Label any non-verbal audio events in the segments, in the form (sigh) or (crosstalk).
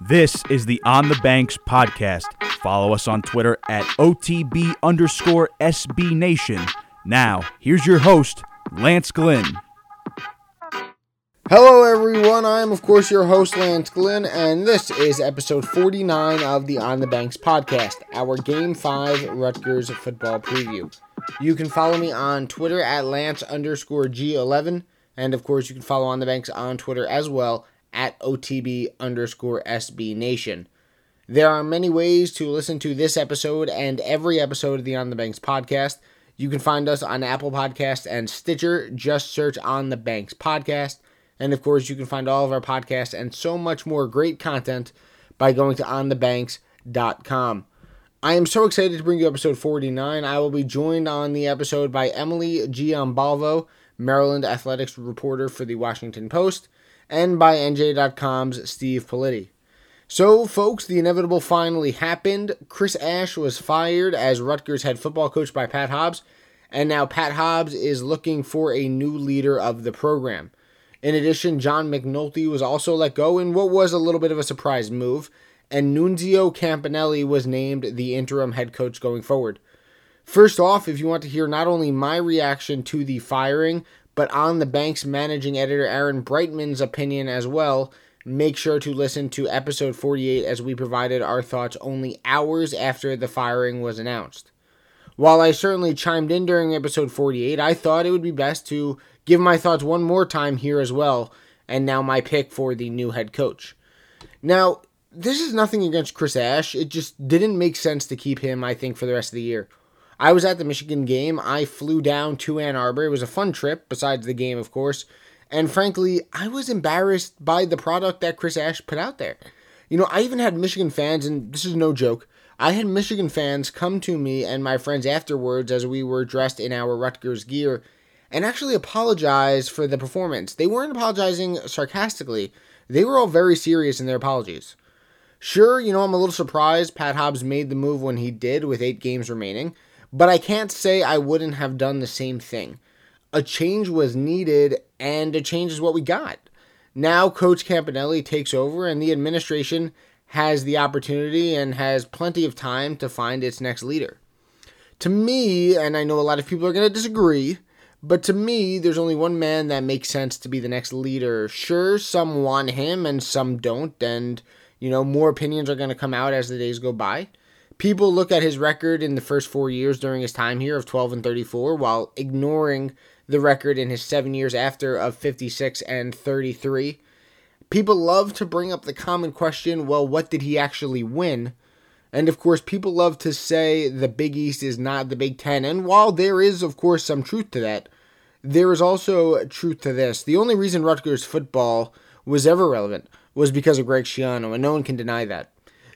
This is the On the Banks podcast. Follow us on Twitter at OTB underscore SB Nation. Now, here's your host, Lance Glynn. Hello, everyone. I am, of course, your host, Lance Glynn, and this is episode 49 of the On the Banks podcast, our Game 5 Rutgers football preview. You can follow me on Twitter at Lance underscore G11, and of course, you can follow On the Banks on Twitter as well at OTB underscore SB Nation. There are many ways to listen to this episode and every episode of the On the Banks podcast. You can find us on Apple Podcast and Stitcher. Just search On the Banks podcast. And of course, you can find all of our podcasts and so much more great content by going to onthebanks.com. I am so excited to bring you episode 49. I will be joined on the episode by Emily Giambalvo, Maryland athletics reporter for the Washington Post and by NJ.com's Steve Politi. So, folks, the inevitable finally happened. Chris Ash was fired as Rutgers head football coach by Pat Hobbs, and now Pat Hobbs is looking for a new leader of the program. In addition, John McNulty was also let go in what was a little bit of a surprise move, and Nunzio Campanile was named the interim head coach going forward. First off, if you want to hear not only my reaction to the firing, but on the bank's managing editor Aaron Breitman's opinion as well. Make sure to listen to episode 48 as we provided our thoughts only hours after the firing was announced. While I certainly chimed in during episode 48, I thought it would be best to give my thoughts one more time here as well, and now my pick for the new head coach. Now, this is nothing against Chris Ash, it just didn't make sense to keep him, I think, for the rest of the year. I was at the Michigan game. I flew down to Ann Arbor. It was a fun trip, besides the game, of course. And frankly, I was embarrassed by the product that Chris Ash put out there. You know, I even had Michigan fans, and this is no joke. I had Michigan fans come to me and my friends afterwards as we were dressed in our Rutgers gear and actually apologize for the performance. They weren't apologizing sarcastically, they were all very serious in their apologies. Sure, you know, I'm a little surprised Pat Hobbs made the move when he did with eight games remaining. But I can't say I wouldn't have done the same thing. A change was needed, and a change is what we got. Now, Coach Campanile takes over, and the administration has the opportunity and has plenty of time to find its next leader. To me, and I know a lot of people are going to disagree, but to me, there's only one man that makes sense to be the next leader. Sure, some want him and some don't, and, you know, more opinions are going to come out as the days go by. People look at his record in the first four years during his time here of 12 and 34 while ignoring the record in his seven years after of 56 and 33. People love to bring up the common question well, what did he actually win? And of course, people love to say the Big East is not the Big Ten. And while there is, of course, some truth to that, there is also truth to this. The only reason Rutgers football was ever relevant was because of Greg Schiano, and no one can deny that.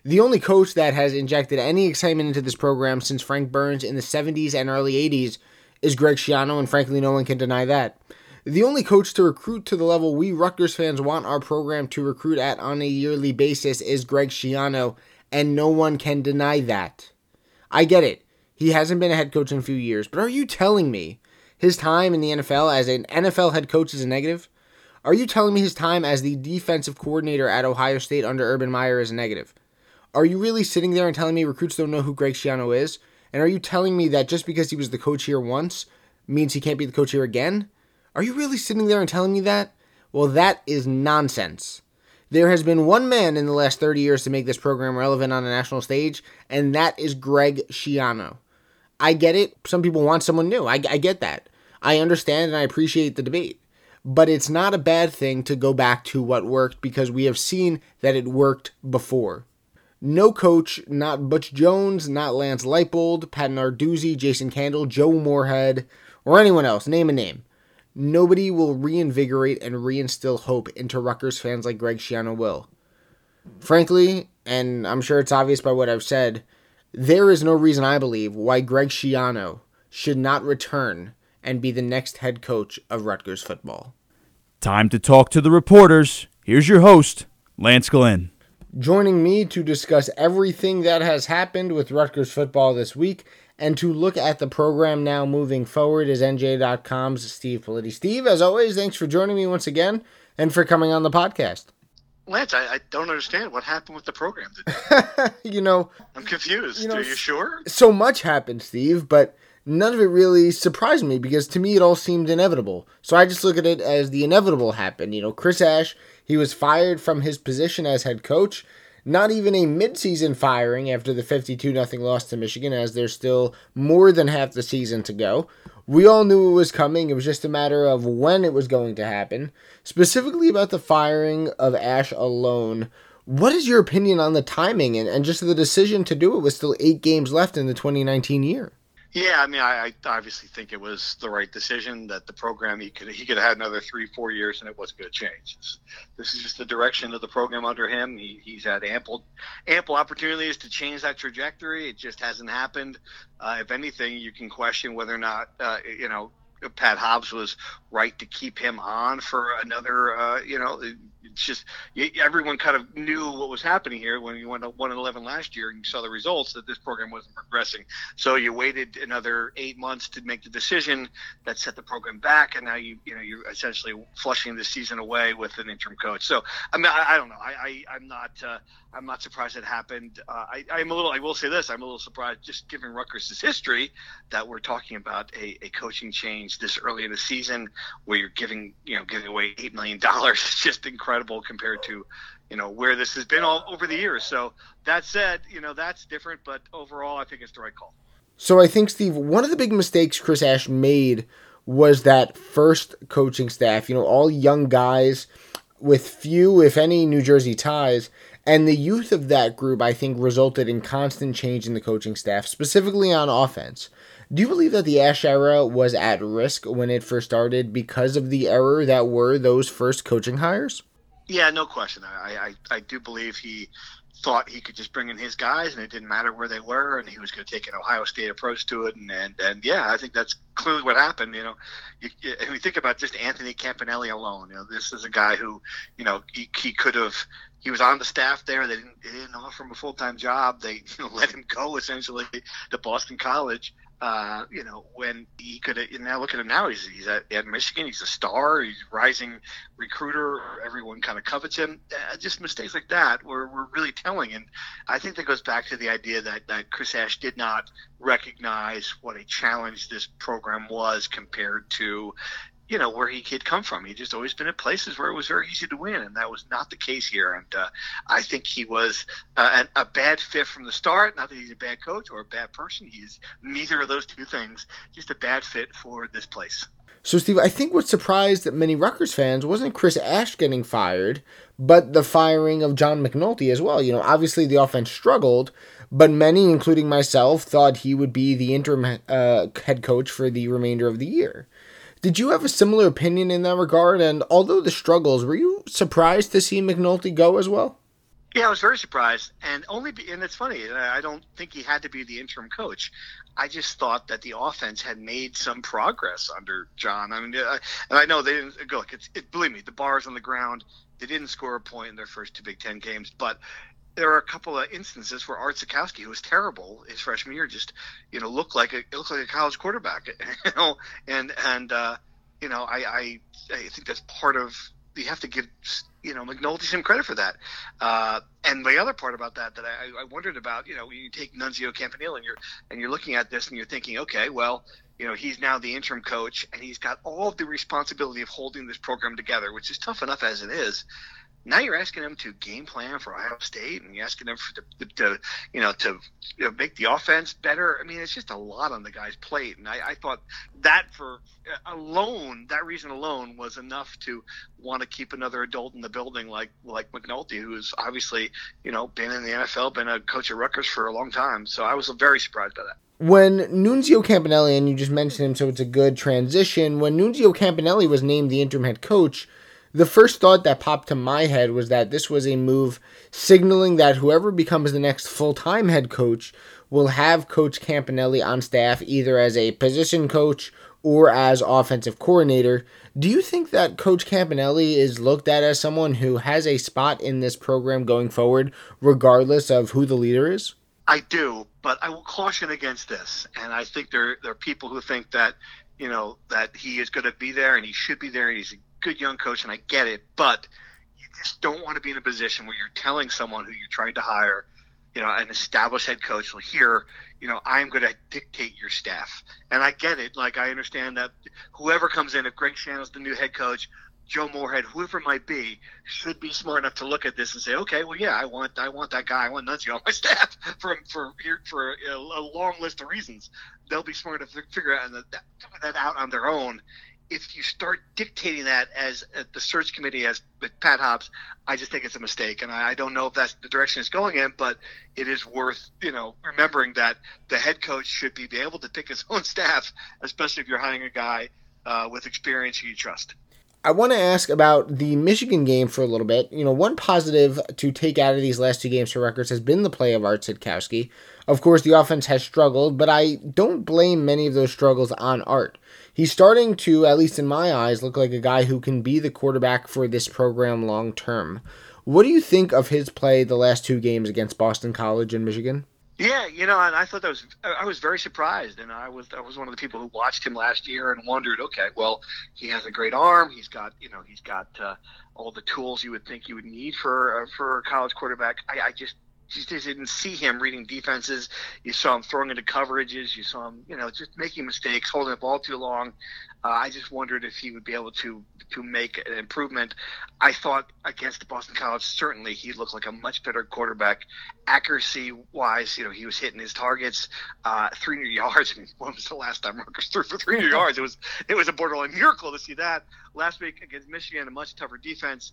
The only coach that has injected any excitement into this program since Frank Burns in the 70s and early 80s is Greg Schiano, and frankly, no one can deny that. The only coach to recruit to the level we Rutgers fans want our program to recruit at on a yearly basis is Greg Schiano, and no one can deny that. I get it. He hasn't been a head coach in a few years, but are you telling me his time in the NFL as an NFL head coach is a negative? Are you telling me his time as the defensive coordinator at Ohio State under Urban Meyer is a negative? Are you really sitting there and telling me recruits don't know who Greg Schiano is? And are you telling me that just because he was the coach here once means he can't be the coach here again? Are you really sitting there and telling me that? Well, that is nonsense. There has been one man in the last 30 years to make this program relevant on a national stage, and that is Greg Schiano. I get it. Some people want someone new. I, I get that. I understand and I appreciate the debate. But it's not a bad thing to go back to what worked because we have seen that it worked before. No coach, not Butch Jones, not Lance Leipold, Pat Narduzzi, Jason Candle, Joe Moorhead, or anyone else, name a name. Nobody will reinvigorate and reinstill hope into Rutgers fans like Greg Schiano will. Frankly, and I'm sure it's obvious by what I've said, there is no reason I believe why Greg Schiano should not return and be the next head coach of Rutgers football. Time to talk to the reporters. Here's your host, Lance Glynn. Joining me to discuss everything that has happened with Rutgers football this week and to look at the program now moving forward is NJ.com's Steve Politi. Steve, as always, thanks for joining me once again and for coming on the podcast. Lance, I, I, don't understand what happened with the program today. (laughs) you know, I'm confused. You know, Are you sure? So much happened, Steve, but none of it really surprised me because to me it all seemed inevitable. So I just look at it as the inevitable happened. You know, Chris Ash, he was fired from his position as head coach. Not even a midseason firing after the 52 0 loss to Michigan, as there's still more than half the season to go. We all knew it was coming. It was just a matter of when it was going to happen. Specifically about the firing of Ash alone, what is your opinion on the timing and, and just the decision to do it with still eight games left in the 2019 year? Yeah, I mean, I, I, obviously think it was the right decision that the program he could he could have had another three four years and it wasn't going to change. This, this, is just the direction of the program under him. He, he's had ample ample opportunities to change that trajectory. It just hasn't happened. Uh, if anything, you can question whether or not uh, you know Pat Hobbs was right to keep him on for another. Uh, you know, it's just everyone kind of knew what was happening here when you went to one and eleven last year and you saw the results that this program wasn't progressing. So you waited another eight months to make the decision that set the program back, and now you you know you're essentially flushing the season away with an interim coach. So I mean, I, I don't know. I, I am not uh, I'm not surprised it happened. Uh, I I'm a little. I will say this. I'm a little surprised just given Rutgers' history that we're talking about a, a coaching change this early in the season where you're giving you know giving away eight million dollars. (laughs) Just incredible compared to you know where this has been all over the years. So that said, you know that's different, but overall, I think it's the right call. So I think Steve, one of the big mistakes Chris Ash made was that first coaching staff. You know, all young guys with few, if any, New Jersey ties. And the youth of that group, I think, resulted in constant change in the coaching staff, specifically on offense. Do you believe that the Ash era was at risk when it first started because of the error that were those first coaching hires? Yeah, no question. I, I, I do believe he thought he could just bring in his guys and it didn't matter where they were and he was going to take an Ohio State approach to it and and, and yeah I think that's clearly what happened you know you, you, we think about just Anthony Campanile alone you know this is a guy who you know he, he could have he was on the staff there they didn't, they didn't offer him a full-time job they (laughs) you know, let him go essentially to Boston College uh, you know, when he could now look at him now, he's, he's at, at, Michigan, he's a star, he's rising recruiter, everyone kind of covets him. Uh, just mistakes like that were, were really telling. And I think that goes back to the idea that, that Chris Ash did not recognize what a challenge this program was compared to, you know where he could come from. He just always been in places where it was very easy to win, and that was not the case here. And uh, I think he was uh, a bad fit from the start. Not that he's a bad coach or a bad person. He's neither of those two things. Just a bad fit for this place. So, Steve, I think what surprised many Rutgers fans wasn't Chris Ash getting fired, but the firing of John McNulty as well. You know, obviously the offense struggled, but many, including myself, thought he would be the interim uh, head coach for the remainder of the year. Did you have a similar opinion in that regard? And although the struggles, were you surprised to see McNulty go as well? Yeah, I was very surprised, and only be, and it's funny. I don't think he had to be the interim coach. I just thought that the offense had made some progress under John. I mean, uh, and I know they didn't go. It's, it, believe me, the bars on the ground. They didn't score a point in their first two Big Ten games, but there are a couple of instances where Art Sitkowski, who was terrible his freshman year, just you know looked like a looked like a college quarterback. (laughs) You know, and and uh, you know I, I I think that's part of you have to give you know McNulty some credit for that. Uh, and the other part about that that I, I wondered about, you know, you take Nunzio Campanile and you're and you're looking at this and you're thinking, okay, well, you know, he's now the interim coach and he's got all the responsibility of holding this program together, which is tough enough as it is. Now you're asking them to game plan for Ohio State, and you're asking them for, to, you know, to you know, make the offense better. I mean, it's just a lot on the guy's plate, and I, I thought that for uh, alone, that reason alone was enough to want to keep another adult in the building like like McNulty, who's obviously you know been in the NFL, been a coach at Rutgers for a long time. So I was very surprised by that when Nunzio Campanile, and you just mentioned him, so it's a good transition. When Nunzio Campanile was named the interim head coach, the first thought that popped to my head was that this was a move signaling that whoever becomes the next full time head coach will have Coach Campanile on staff either as a position coach or as offensive coordinator. Do you think that Coach Campanile is looked at as someone who has a spot in this program going forward, regardless of who the leader is? I do, but I will caution against this. And I think there, there are people who think that, you know, that he is going to be there and he should be there and he's good young coach, and I get it, but you just don't want to be in a position where you're telling someone who you're trying to hire, you know, an established head coach, well, here, you know, I'm going to dictate your staff. And I get it. Like, I understand that whoever comes in, if Greg Schiano's the new head coach, Joe Moorhead, whoever it might be, should be smart enough to look at this and say, okay, well, yeah, I want, I want that guy, I want Nunzio on my (laughs) staff for for for a, a long list of reasons. They'll be smart enough to figure out that, that out on their own. If you start dictating that as uh, the search committee as with Pat Hobbs, I just think it's a mistake, and I, I don't know if that's the direction it's going in. But it is worth you know remembering that the head coach should be, able to pick his own staff, especially if you're hiring a guy uh, with experience who you trust. I want to ask about the Michigan game for a little bit. You know, one positive to take out of these last two games for Rutgers has been the play of Art Sitkowski. Of course, the offense has struggled, but I don't blame many of those struggles on Art. He's starting to, at least in my eyes, look like a guy who can be the quarterback for this program long term. What do you think of his play the last two games against Boston College and Michigan? Yeah, you know, and I thought that was I was very surprised, and I was I was one of the people who watched him last year and wondered, okay, well, he has a great arm, he's got you know he's got uh, all the tools you would think you would need for uh, for a college quarterback. I, I just just didn't see him reading defenses. You saw him throwing into coverages. You saw him, you know, just making mistakes, holding the ball too long. Uh, I just wondered if he would be able to to make an improvement. I thought against Boston College, certainly he looked like a much better quarterback, accuracy wise. You know, he was hitting his targets, uh, 300 yards. I (laughs) mean, when was the last time Rutgers threw for 300 yards? It was it was a borderline miracle to see that last week against Michigan, a much tougher defense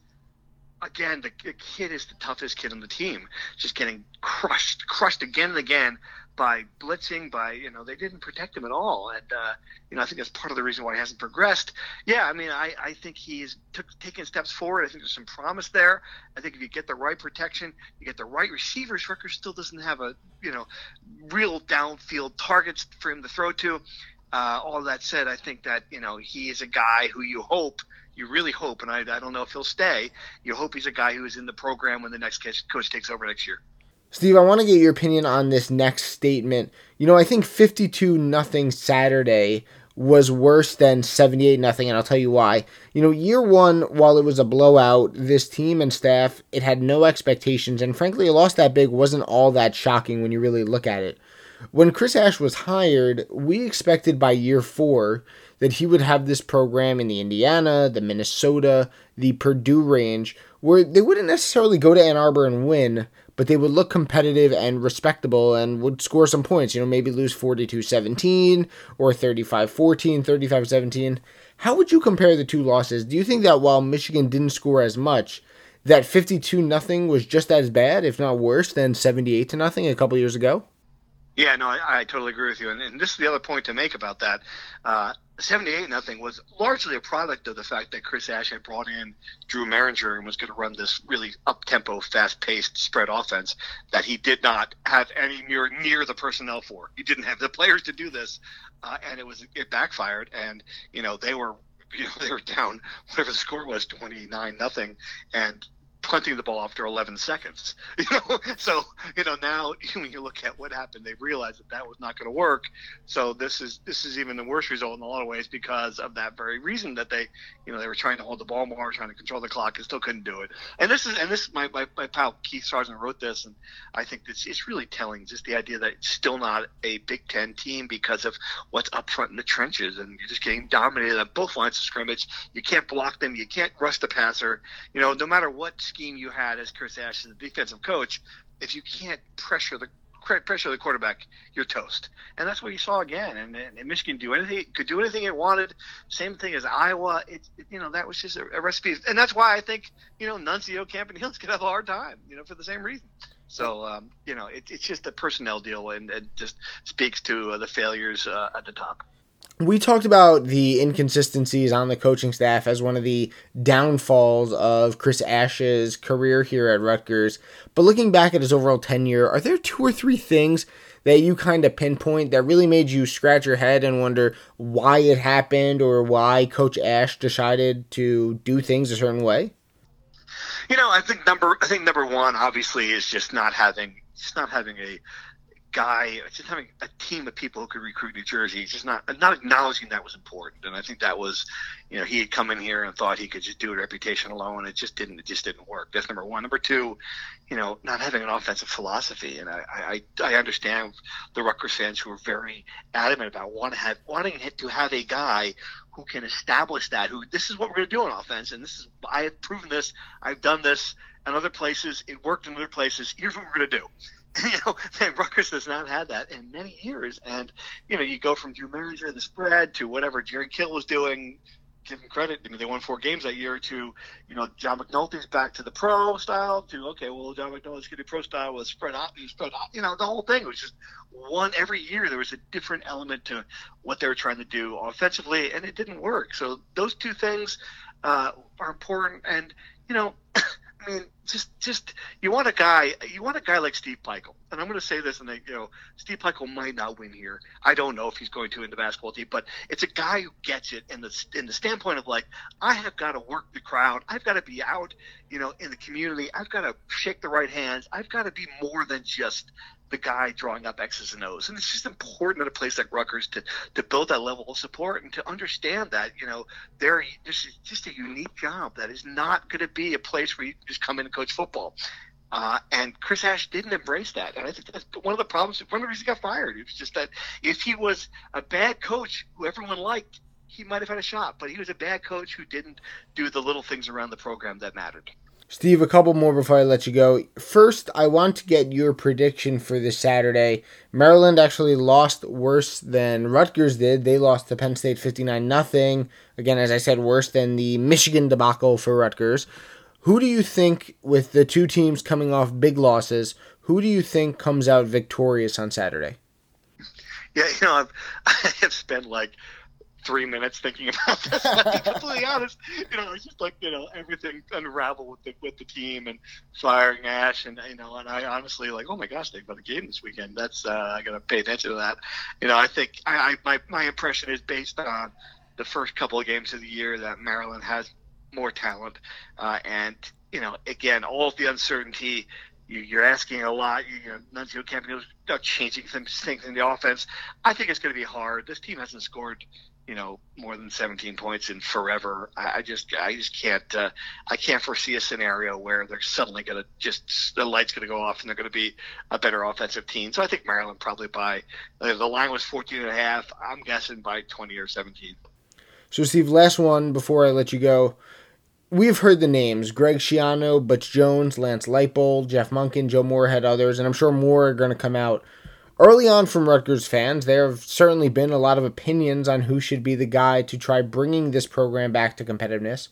again, the, the, kid is the toughest kid on the team. Just getting crushed, crushed again and again by blitzing, by you know they didn't protect him at all, and uh, you know I think that's part of the reason why he hasn't progressed. Yeah, I mean I, I think he's took, taken steps forward. I think there's some promise there. I think if you get the right protection, you get the right receivers. Rutgers still doesn't have a you know real downfield targets for him to throw to. Uh, all that said, I think that you know he is a guy who you hope you really hope, and I, I don't know if he'll stay. You hope he's a guy who is in the program when the next coach takes over next year. Steve, I want to get your opinion on this next statement. You know, I think 52 nothing Saturday was worse than 78 nothing and I'll tell you why. You know, year 1 while it was a blowout, this team and staff, it had no expectations and frankly a loss that big wasn't all that shocking when you really look at it. When Chris Ash was hired, we expected by year 4 that he would have this program in the Indiana, the Minnesota, the Purdue range, where they wouldn't necessarily go to Ann Arbor and win, but they would look competitive and respectable and would score some points. You know, maybe lose 42 17 or 35 14, 35 17. How would you compare the two losses? Do you think that while Michigan didn't score as much, that 52 nothing was just as bad, if not worse, than 78 to nothing a couple years ago? Yeah, no, I, I, totally agree with you. And, and, this is the other point to make about that. Uh, 78 nothing was largely a product of the fact that Chris Ash had brought in Drew Mehringer and was going to run this really up tempo, fast paced spread offense that he did not have any near near the personnel for. He didn't have the players to do this, uh, and it was it backfired. And you know they were you know (laughs) they were down whatever the score was 29 nothing, and punting the ball after 11 seconds. (laughs) You know, so you know now (laughs) when you look at what happened, they realized that that was not going to work. So this is this is even the worst result in a lot of ways because of that very reason that they, you know, they were trying to hold the ball more, trying to control the clock, and still couldn't do it. And this is and this my my, my pal Keith Sargeant wrote this, and I think it's it's really telling just the idea that it's still not a Big Ten team because of what's up front in the trenches, and you're just getting dominated on both lines of scrimmage. You can't block them, you can't rush the passer. You know, no matter what scheme you had as Chris Ash as the defensive coach, if you can't pressure the pressure the quarterback, you're toast. And that's what you saw again. And, and Michigan do anything could do anything it wanted. Same thing as Iowa. It, it you know that was just a, a, recipe. And that's why I think you know Nunzio Campanile gonna have a hard time. You know for the same reason. So um, you know it, it's just a personnel deal, and it just speaks to uh, the failures uh, at the top we talked about the inconsistencies on the coaching staff as one of the downfalls of Chris Ash's career here at Rutgers. But looking back at his overall tenure, are there two or three things that you kind of pinpoint that really made you scratch your head and wonder why it happened or why Coach Ash decided to do things a certain way? You know, I think number I think number one obviously is just not having just not having a guy, just having a team of people who could recruit New Jersey, just not not acknowledging that was important. And I think that was, you know, he had come in here and thought he could just do it reputation alone. It just didn't. It just didn't work. That's number one. Number two, you know, not having an offensive philosophy. And I I, I understand the Rutgers fans who are very adamant about want to have wanting to have a guy who can establish that. Who this is what we're going to do on offense, and this is I have proven this. I've done this in other places. It worked in other places. Here's what we're going to do (laughs) you know, and Rutgers has not had that in many years. And, you know, you go from Drew and the spread to whatever Jerry Kill was doing, give him credit. I mean, they won four games that year to, you know, John McNulty's back to the pro style to, okay, well, John McNulty's going to pro style with spread out, spread out. You know, the whole thing was just one every year. There was a different element to what they were trying to do offensively, and it didn't work. So those two things uh, are important. And, you know, (laughs) I mean, just just you want a guy you want a guy like Steve Pikiell, and I'm going to say this, and they, you know, Steve Pikiell might not win here. I don't know if he's going to in the basketball team, but it's a guy who gets it in the in the standpoint of like I have got to work the crowd, I've got to be out, you know, in the community, I've got to shake the right hands, I've got to be more than just the guy drawing up X's and O's. And it's just important at a place like Rutgers to, to build that level of support and to understand that, you know, there this is just a unique job that is not going to be a place where you just come in and coach football. Uh, and Chris Ash didn't embrace that. And I think that's one of the problems, one of the reasons he got fired. It was just that if he was a bad coach who everyone liked, he might have had a shot. But he was a bad coach who didn't do the little things around the program that mattered. Steve, a couple more before I let you go. First, I want to get your prediction for this Saturday. Maryland actually lost worse than Rutgers did. They lost to Penn State 59 0. Again, as I said, worse than the Michigan debacle for Rutgers. Who do you think, with the two teams coming off big losses, who do you think comes out victorious on Saturday? Yeah, you know, I've, (laughs) I have spent like three minutes thinking about this. (laughs) to be completely honest, you know, it's just like you know everything unraveled with the with the team and firing Ash, and you know, and I honestly like, oh my gosh, they've got a game this weekend. That's uh, I got to pay attention to that. You know, I think I, I my my impression is based on the first couple of games of the year that Maryland has more talent, uh, and you know, again, all of the uncertainty you, are asking a lot. You, know, Nunzio Campio's changing (laughs) things, things in the offense. I think it's going to be hard. This team hasn't scored you know more than 17 points in forever. I, I just I just can't uh, I can't foresee a scenario where they're suddenly going to just the lights going to go off and they're going to be a better offensive team. So I think Maryland probably by uh, the line was 14 and a half. I'm guessing by 20 or 17. So Steve, last one before I let you go. We've heard the names Greg Schiano, Butch Jones, Lance Leipold, Jeff Monken, Joe Moorhead, others, and I'm sure more are going to come out Early on from Rutgers fans, there have certainly been a lot of opinions on who should be the guy to try bringing this program back to competitiveness.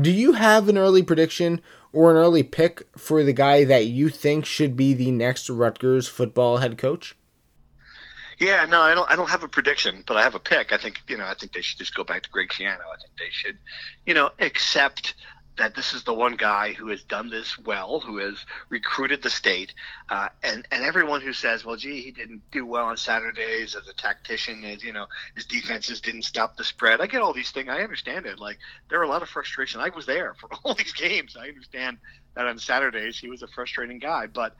Do you have an early prediction or an early pick for the guy that you think should be the next Rutgers football head coach? Yeah, no, I don't. I don't have a prediction, but I have a pick. I think you know. I think they should just go back to Greg Schiano. I think they should, you know, accept that this is the one guy who has done this well, who has recruited the state, uh, and and everyone who says, well, gee, he didn't do well on Saturdays as a tactician, as you know, his defenses didn't stop the spread. I get all these things. I understand it. Like there are a lot of frustration. I was there for (laughs) all these games. I understand that on Saturdays he was a frustrating guy, but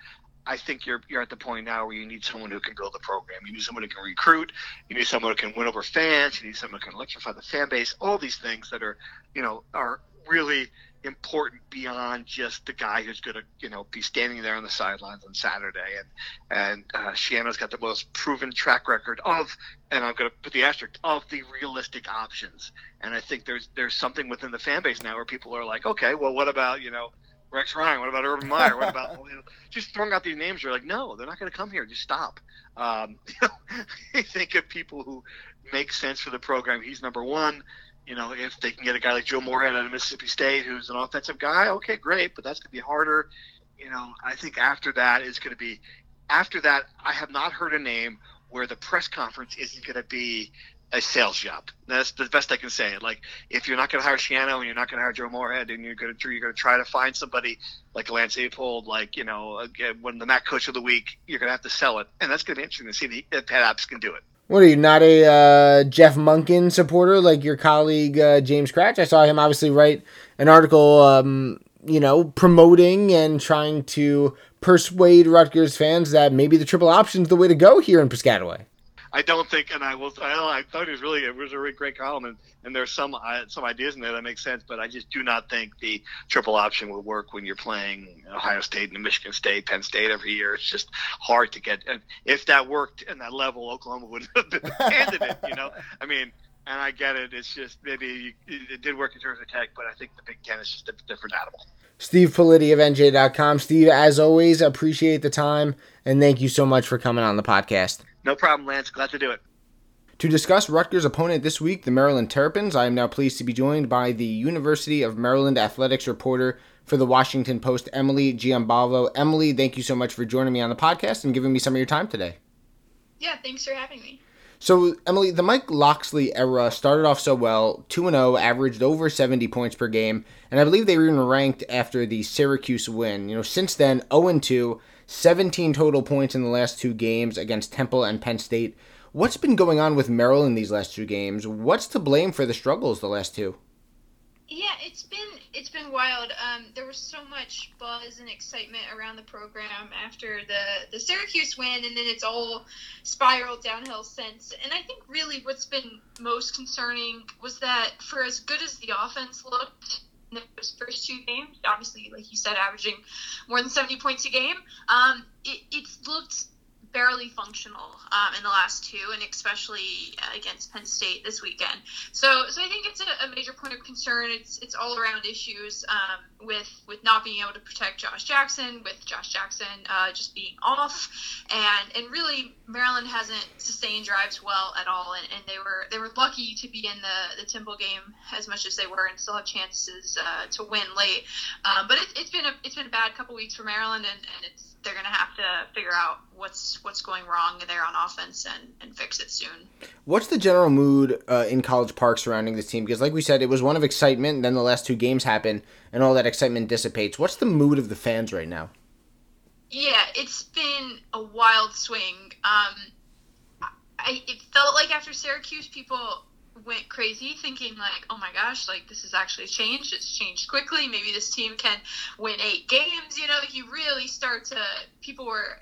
I think you're you're at the point now where you need someone who can build the program. You need someone who can recruit. You need someone who can win over fans. You need someone who can electrify the fan base. All these things that are you know are really important beyond just the guy who's going to, you know, be standing there on the sidelines on Saturday. And and uh, Schiano's got the most proven track record of, and I'm going to put the asterisk of the realistic options. And I think there's there's something within the fan base now where people are like, okay, well, what about you know? Rex Ryan, what about Urban Meyer? What about you know, (laughs) just throwing out these names? You're like, no, they're not going to come here. Just stop. Um, (laughs) you know, (laughs) think of people who make sense for the program. He's number one you know, if they can get a guy like Joe Moorhead out of Mississippi State, who's an offensive guy, okay, great, but that's going to be harder. You know, I think after that is going to be, after that, I have not heard a name where the press conference isn't going to be a sales job. That's the best I can say. Like, if you're not going to hire Schiano and you're not going to hire Joe Moorhead, and you're going to you're going to try to find somebody like Lance Leipold, like you know, when the MAC Coach of the Week, you're going to have to sell it, and that's going to be interesting to see if Pat Hobbs can do it. What are you, not a uh, Jeff Monken supporter like your colleague uh, James Kratch? I saw him obviously write an article, um, you know, promoting and trying to persuade Rutgers fans that maybe the triple option is the way to go here in Piscataway. I don't think, and I will. I, I thought it was really it was a really great column, and, and there's some uh, some ideas in there that make sense, but I just do not think the triple option will work when you're playing Ohio State and Michigan State, Penn State every year. It's just hard to get. And if that worked in that level, Oklahoma would have been a candidate. You know, (laughs) I mean, and I get it. It's just maybe it did work in terms of Tech, but I think the Big Ten is just a different animal. Steve Politi of NJ.com. Steve, as always, appreciate the time and thank you so much for coming on the podcast. No problem, Lance. Glad to do it. To discuss Rutgers' opponent this week, the Maryland Terrapins, I am now pleased to be joined by the University of Maryland athletics reporter for the Washington Post, Emily Giambalvo. Emily, thank you so much for joining me on the podcast and giving me some of your time today. Yeah, thanks for having me. So, Emily, the Mike Locksley era started off so well 2 0, averaged over 70 points per game, and I believe they were even ranked after the Syracuse win. You know, since then, 0 2, 17 total points in the last two games against Temple and Penn State. What's been going on with Maryland these last two games? What's to blame for the struggles the last two? Yeah, it's been it's been wild. Um, there was so much buzz and excitement around the program after the the Syracuse win, and then it's all spiraled downhill since. And I think really what's been most concerning was that for as good as the offense looked in those first two games, obviously, like you said, averaging more than seventy points a game, um, it, it's looked barely functional um, in the last two, and especially against Penn State this weekend. So, so I think it's a, a major point of concern. It's it's all around issues um, with with not being able to protect Josh Jackson, with Josh Jackson uh, just being off, and and really Maryland hasn't sustained drives well at all, and, and they were they were lucky to be in the the Temple game as much as they were, and still have chances uh, to win late. Um, but it, it's been a it's been a bad couple weeks for Maryland, and, and it's they're going to have to figure out what's what's going wrong there on offense and, and fix it soon. What's the general mood uh, in College Park surrounding this team? Because, like we said, it was one of excitement, and then the last two games happen, and all that excitement dissipates. What's the mood of the fans right now? Yeah, it's been a wild swing. Um, I, it felt like after Syracuse, people went crazy thinking like oh my gosh like this has actually changed it's changed quickly maybe this team can win eight games you know you really start to people were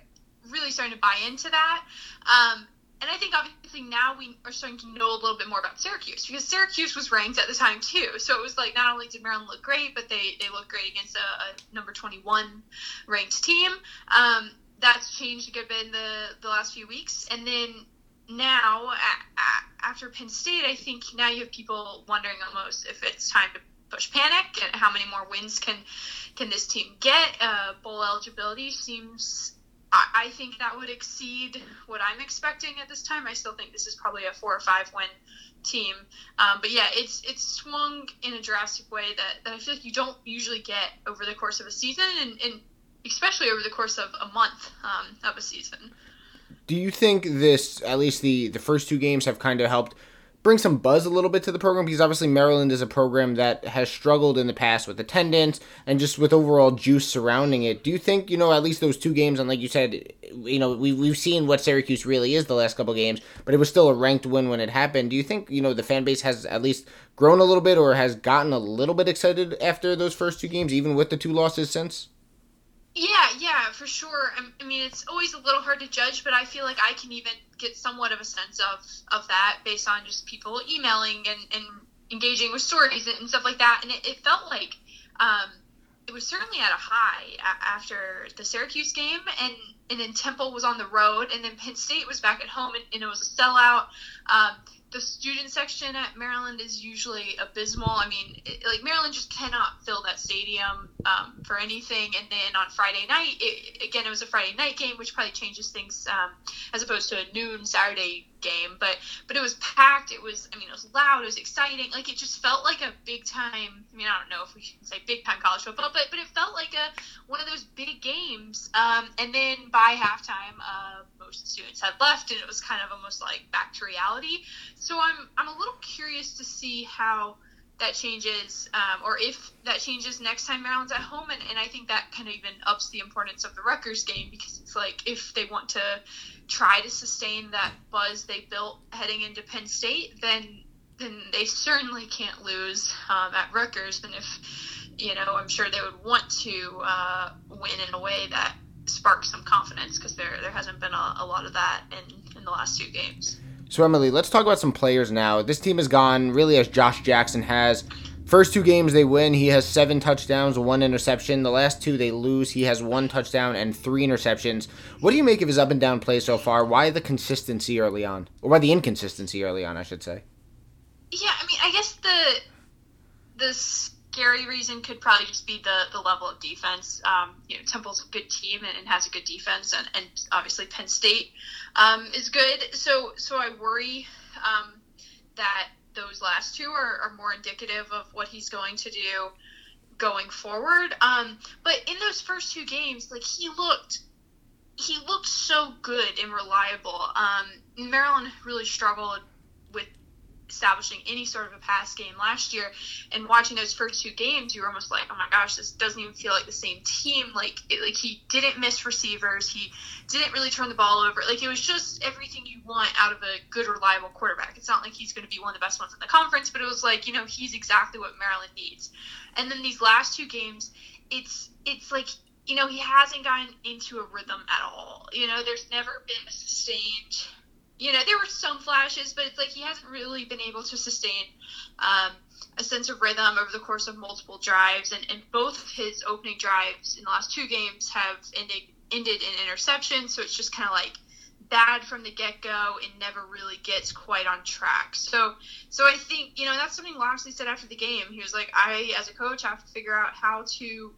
really starting to buy into that um, and I think obviously now we are starting to know a little bit more about Syracuse because Syracuse was ranked at the time too. So it was like not only did Maryland look great, but they, they looked great against a, a number 21 ranked team. Um, that's changed a good bit in the, the last few weeks. And then now after Penn State, I think now you have people wondering almost if it's time to push panic and how many more wins can can this team get. Uh, bowl eligibility seems. I, think that would exceed what I'm expecting at this time. I still think this is probably a four or five win team. Um, but yeah, it's it's swung in a drastic way that, that I feel like you don't usually get over the course of a season, and, and especially over the course of a month um, of a season. Do you think this, at least the the first two games, have kind of helped bring some buzz a little bit to the program? Because obviously Maryland is a program that has struggled in the past with attendance and just with overall juice surrounding it. Do you think you know at least those two games, and like you said, you know we we've seen what Syracuse really is the last couple games, but it was still a ranked win when it happened. Do you think you know the fan base has at least grown a little bit or has gotten a little bit excited after those first two games, even with the two losses since? Yeah, yeah, for sure. I mean, it's always a little hard to judge, but I feel like I can even get somewhat of a sense of of that based on just people emailing and, and engaging with stories and stuff like that. And it, it felt like um, it was certainly at a high after the Syracuse game, and and then Temple was on the road, and then Penn State was back at home, and, and it was a sellout. Um, the student section at Maryland is usually abysmal. I mean, it, like Maryland just cannot fill that stadium um, for anything. And then on Friday night, it, again, it was a Friday night game, which probably changes things um, as opposed to a noon Saturday game. But but it was packed. It was I mean, it was loud. It was exciting. Like it just felt like a big time. I mean, I don't know if we can say big time college football, but but it felt like a one of those big games. Um, and then by halftime, uh, students had left, and it was kind of almost like back to reality. So I'm I'm a little curious to see how that changes, um, or if that changes next time Maryland's at home, and, and I think that kind of even ups the importance of the Rutgers game because it's like if they want to try to sustain that buzz they built heading into Penn State, then then they certainly can't lose um, at Rutgers. And if you know, I'm sure they would want to uh, win in a way that spark some confidence because there there hasn't been a, a lot of that in in the last two games. So Emily, let's talk about some players now. This team has gone really as Josh Jackson has. First two games they win, he has seven touchdowns, one interception. The last two they lose, he has one touchdown and three interceptions. What do you make of his up and down play so far? Why the consistency early on, or why the inconsistency early on, I should say? Yeah, I mean, I guess the the scary reason could probably just be the the level of defense. Um, you know, Temple's a good team and, and, has a good defense, and, and obviously Penn State um, is good. So so I worry um, that those last two are, are more indicative of what he's going to do going forward. Um, but in those first two games, like he looked, he looked so good and reliable. Um, Maryland really struggled establishing any sort of a pass game last year. And watching those first two games, you were almost like, oh my gosh, this doesn't even feel like the same team. Like, it, like he didn't miss receivers. He didn't really turn the ball over. Like, it was just everything you want out of a good, reliable quarterback. It's not like he's going to be one of the best ones in the conference, but it was like, you know, he's exactly what Maryland needs. And then these last two games, it's it's like you know he hasn't gotten into a rhythm at all. You know, there's never been a sustained you know, there were some flashes, but it's like he hasn't really been able to sustain um, a sense of rhythm over the course of multiple drives. And, and both of his opening drives in the last two games have ended ended in interception. So it's just kind of like bad from the get go and never really gets quite on track. So so I think you know that's something Locksley said after the game. He was like, I as a coach have to figure out how to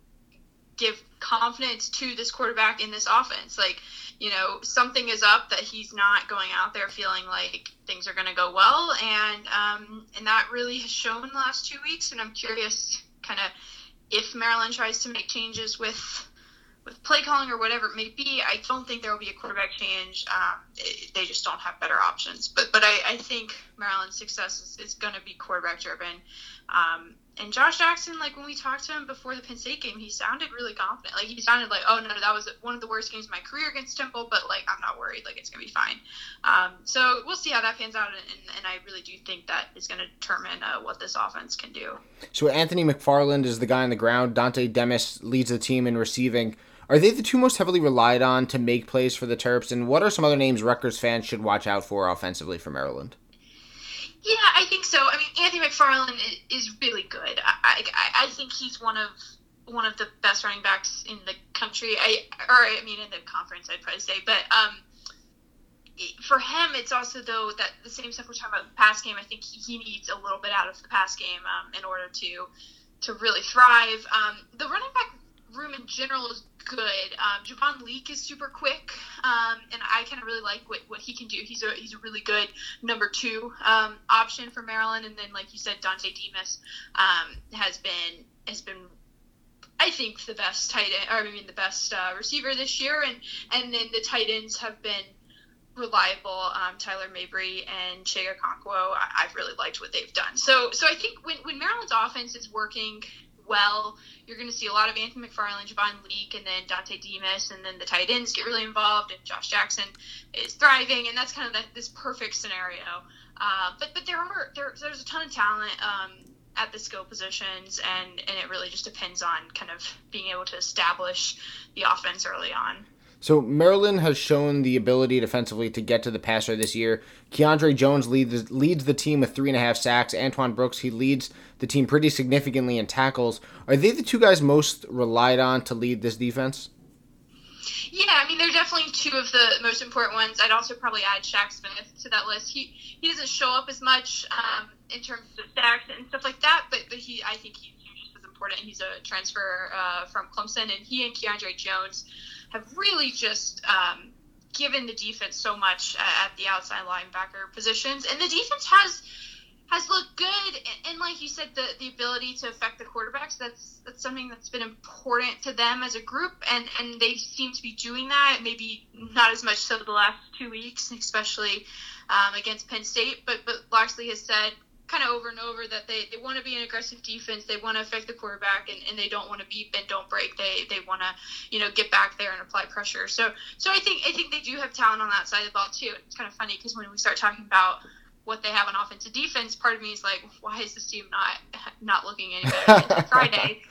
give confidence to this quarterback in this offense. Like you know something is up that he's not going out there feeling like things are going to go well and um, and that really has shown the last two weeks and i'm curious kind of if maryland tries to make changes with with play calling or whatever it may be, I don't think there will be a quarterback change. Um, it, they just don't have better options. But but I, I think Maryland's success is, is going to be quarterback driven. Um, and Josh Jackson, like when we talked to him before the Penn State game, he sounded really confident. Like he sounded like, oh no, that was one of the worst games of my career against Temple, but like I'm not worried. Like it's gonna be fine. Um, so we'll see how that pans out, and, and I really do think that is gonna determine uh, what this offense can do. So Anthony McFarland is the guy on the ground. Dontay Demus leads the team in receiving. Are they the two most heavily relied on to make plays for the Terps? And what are some other names Rutgers fans should watch out for offensively for Maryland? Yeah, I think so. I mean, Anthony McFarland is really good. I, I, I think he's one of one of the best running backs in the country. I or I mean in the conference, I'd probably say. But um, for him, it's also though that the same stuff we're talking about the pass game. I think he, needs a little bit out of the pass game um, in order to to really thrive. Um, the running back room in general is good. Um, Javon Leake is super quick, um, and I kind of really like what, what he can do. He's a he's a really good number two um, option for Maryland. And then, like you said, Dontay Demus um, has been has been. I think the best tight end, or I mean the best uh, receiver this year, and and then the tight ends have been reliable. Um, Tyler Mabry and Chig Okonkwo, I, have really liked what they've done. So so I think when, when Maryland's offense is working well. You're going to see a lot of Anthony McFarland, Javon Leake, and then Dontay Demus, and then the tight ends get really involved, and Josh Jackson is thriving, and that's kind of the, this perfect scenario. Uh, but but there are there, there's a ton of talent um, at the skill positions, and and it really just depends on kind of being able to establish the offense early on. So Maryland has shown the ability defensively to get to the passer this year. Keandre Jones leads leads the team with three and a half sacks. Antoine Brooks he leads the team pretty significantly in tackles. Are they the two guys most relied on to lead this defense? Yeah, I mean they're definitely two of the most important ones. I'd also probably add Shaq Smith to that list. He he doesn't show up as much um, in terms of sacks and stuff like that, but but he I think he's just as important. He's a transfer uh, from Clemson, and he and Keandre Jones have really just um, given the defense so much at the outside linebacker positions, and the defense has has looked good. And, like you said, the the ability to affect the quarterbacks that's that's something that's been important to them as a group, and and they seem to be doing that. Maybe not as much so the last two weeks, especially um, against Penn State, but but Locksley has said kind of over and over that they, they want to be an aggressive defense. They want to affect the quarterback and, and they don't want to be bend don't break. They they want to you know get back there and apply pressure. So so I think I think they do have talent on that side of the ball too. It's kind of funny because when we start talking about what they have on offense and defense, part of me is like, why is this team not (laughs) not looking any better (laughs) Friday?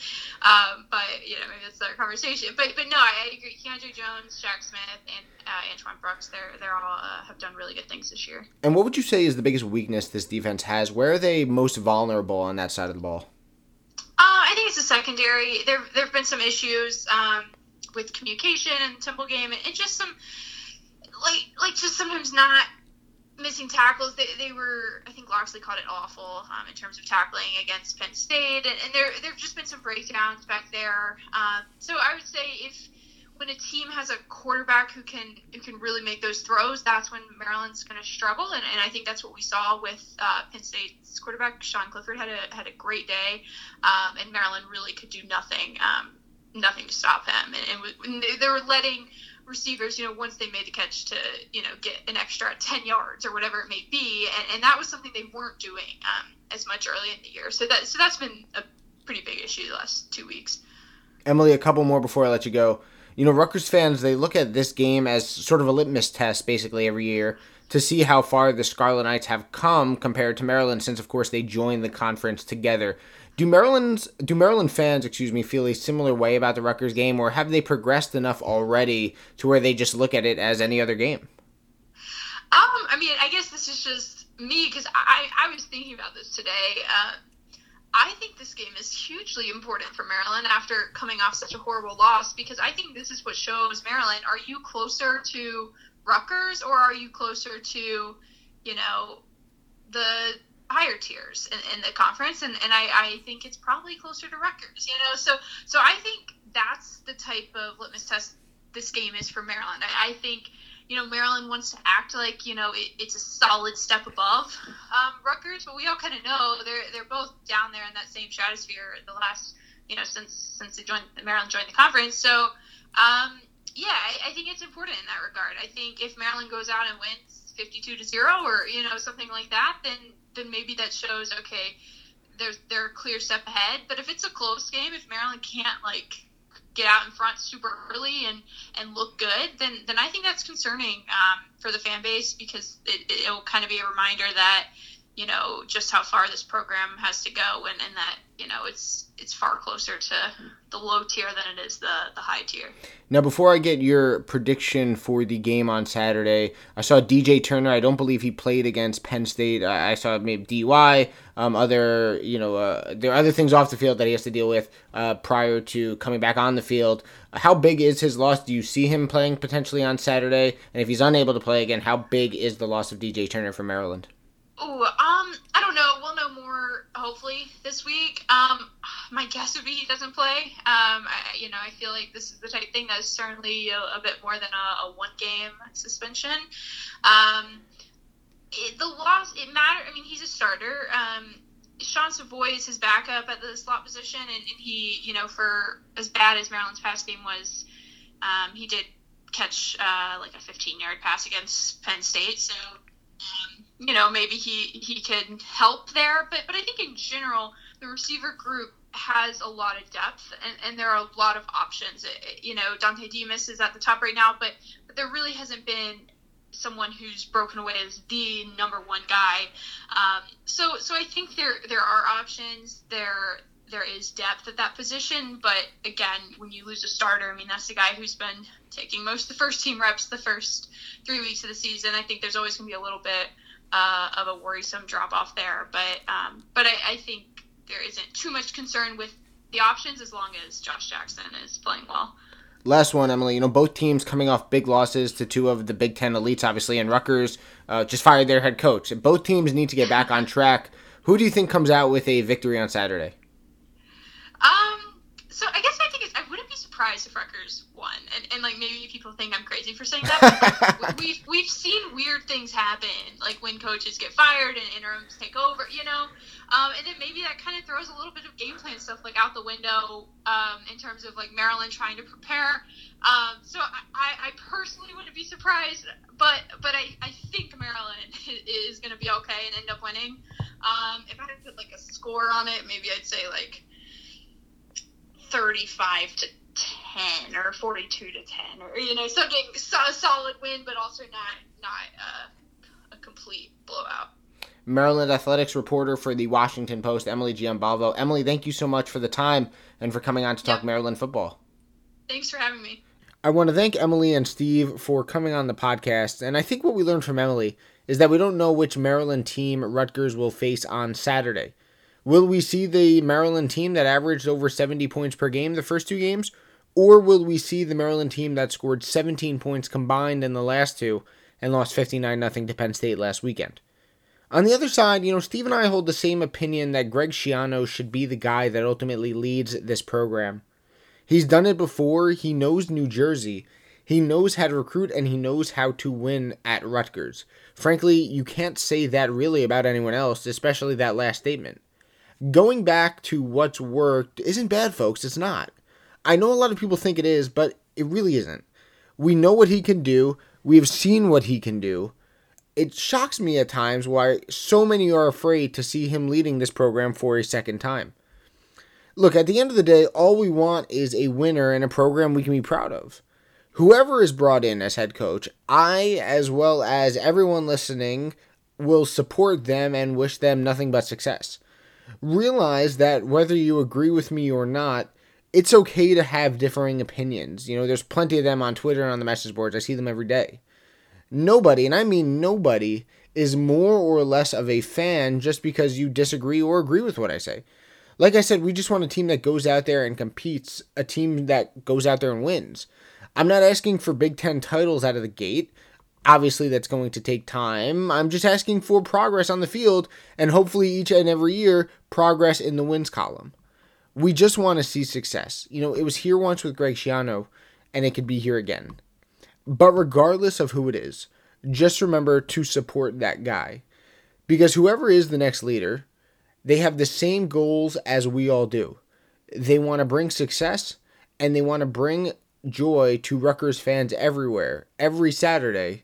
Um, but you know, maybe that's another conversation. But but no, I, agree. Keandre Jones, Shaq Smith, and uh, Antoine Brooks, they're they're all uh, have done really good things this year. And what would you say is the biggest weakness this defense has? Where are they most vulnerable on that side of the ball? Uh, I think it's the secondary. There there have been some issues um, with communication and temple game, and just some like like just sometimes not missing tackles. They, they were, I think Locksley called it awful um, in terms of tackling against Penn State, and, and there there have just been some breakdowns back there. Um, so I would say if when a team has a quarterback who can who can really make those throws, that's when Maryland's going to struggle, and, and I think that's what we saw with uh, Penn State's quarterback Sean Clifford had a had a great day, um, and Maryland really could do nothing. Um, nothing to stop him, and, and they were letting receivers, you know, once they made the catch to, you know, get an extra 10 yards or whatever it may be. And, and that was something they weren't doing um, as much early in the year. So that so that's been a pretty big issue the last two weeks. Emily, a couple more before I let you go. You know, Rutgers fans, they look at this game as sort of a litmus test basically every year to see how far the Scarlet Knights have come compared to Maryland since, of course, they joined the conference together. Do Maryland's do Maryland fans, excuse me, feel a similar way about the Rutgers game, or have they progressed enough already to where they just look at it as any other game? Um, I mean, I guess this is just me because I I was thinking about this today. Uh, I think this game is hugely important for Maryland after coming off such a horrible loss because I think this is what shows Maryland. Are you closer to Rutgers or are you closer to, you know, the higher tiers in, in the conference, and, and I, I think it's probably closer to Rutgers. You know, so so I think that's the type of litmus test this game is for Maryland. I, I think you know Maryland wants to act like you know it, it's a solid step above um, Rutgers, but we all kind of know they're they're both down there in that same stratosphere the last you know since since they joined Maryland joined the conference. So um, yeah, I, I think it's important in that regard. I think if Maryland goes out and wins 52 to zero or you know something like that, then then maybe that shows okay, there's they're a clear step ahead. But if it's a close game, if Maryland can't like get out in front super early and and look good, then then I think that's concerning um, for the fan base because it, it'll kind of be a reminder that you know just how far this program has to go and, and that you know it's it's far closer to the low tier than it is the the high tier. Now, before I get your prediction for the game on Saturday, I saw DJ Turner. I don't believe he played against Penn State. I saw maybe DUI, um, other you know uh, there are other things off the field that he has to deal with uh, prior to coming back on the field. How big is his loss? Do you see him playing potentially on Saturday? And if he's unable to play again, how big is the loss of DJ Turner for Maryland? Oh, um, I don't know. We'll know more hopefully this week. Um, my guess would be he doesn't play. Um, I, you know, I feel like this is the type thing that's certainly a, a bit more than a, a one game suspension. Um, it, the loss, it matter. I mean, he's a starter. Um, Sean Savoy is his backup at the slot position, and, and he, you know, for as bad as Maryland's pass game was, um, he did catch uh, like a 15 yard pass against Penn State. So you know, maybe he he can help there. But but I think in general, the receiver group has a lot of depth and, and there are a lot of options. It, you know, Dontay Demus is at the top right now, but, but there really hasn't been someone who's broken away as the number one guy. Um, so so I think there there are options. There there is depth at that position, but again, when you lose a starter, I mean that's the guy who's been taking most of the first team reps the first three weeks of the season. I think there's always going to be a little bit uh, of a worrisome drop off there. But um, but I, I, think there isn't too much concern with the options as long as Josh Jackson is playing well. Last one, Emily. You know, both teams coming off big losses to two of the Big Ten elites, obviously, and Rutgers uh, just fired their head coach. Both teams need to get back on track. Who do you think comes out with a victory on Saturday? Um. So I guess I think it's, I wouldn't be surprised if Rutgers and, and like maybe people think I'm crazy for saying that. (laughs) we've we've seen weird things happen, like when coaches get fired and interims take over, you know. Um, and then maybe that kind of throws a little bit of game plan stuff like out the window um, in terms of like Maryland trying to prepare. Um, so I, I personally wouldn't be surprised, but but I, I think Maryland (laughs) is going to be okay and end up winning. Um, if I had to put like a score on it, maybe I'd say like 35 to 10 or 42 to 10 or you know something a solid win but also not not uh, a complete blowout Maryland athletics reporter for the Washington Post, Emily Giambalvo. Emily, thank you so much for the time and for coming on to talk Maryland football. Thanks for having me. I want to thank Emily and Steve for coming on the podcast. And I think what we learned from Emily is that we don't know which Maryland team Rutgers will face on Saturday. Will we see the Maryland team that averaged over 70 points per game the first two games? Or will we see the Maryland team that scored 17 points combined in the last two and lost 59 0 to Penn State last weekend? On the other side, you know, Steve and I hold the same opinion that Greg Schiano should be the guy that ultimately leads this program. He's done it before. He knows New Jersey. He knows how to recruit and he knows how to win at Rutgers. Frankly, you can't say that really about anyone else, especially that last statement. Going back to what's worked isn't bad, folks. It's not. I know a lot of people think it is, but it really isn't. We know what he can do. We've seen what he can do. It shocks me at times why so many are afraid to see him leading this program for a second time look, at the end of the day, all we want is a winner and a program we can be proud of. Whoever is brought in as head coach, I, as well as everyone listening, will support them and wish them nothing but success. Realize that whether you agree with me or not, it's okay to have differing opinions. You know, there's plenty of them on Twitter and on the message boards. I see them every day. Nobody, and I mean nobody, is more or less of a fan just because you disagree or agree with what I say like I said, we just want a team that goes out there and competes, a team that goes out there and wins. I'm not asking for Big Ten titles out of the gate. Obviously, that's going to take time. I'm just asking for progress on the field and hopefully each and every year, progress in the wins column. We just want to see success. You know, it was here once with Greg Schiano, and it could be here again. But regardless of who it is, just remember to support that guy. Because whoever is the next leader, they have the same goals as we all do. They want to bring success and they want to bring joy to Rutgers fans everywhere, every Saturday,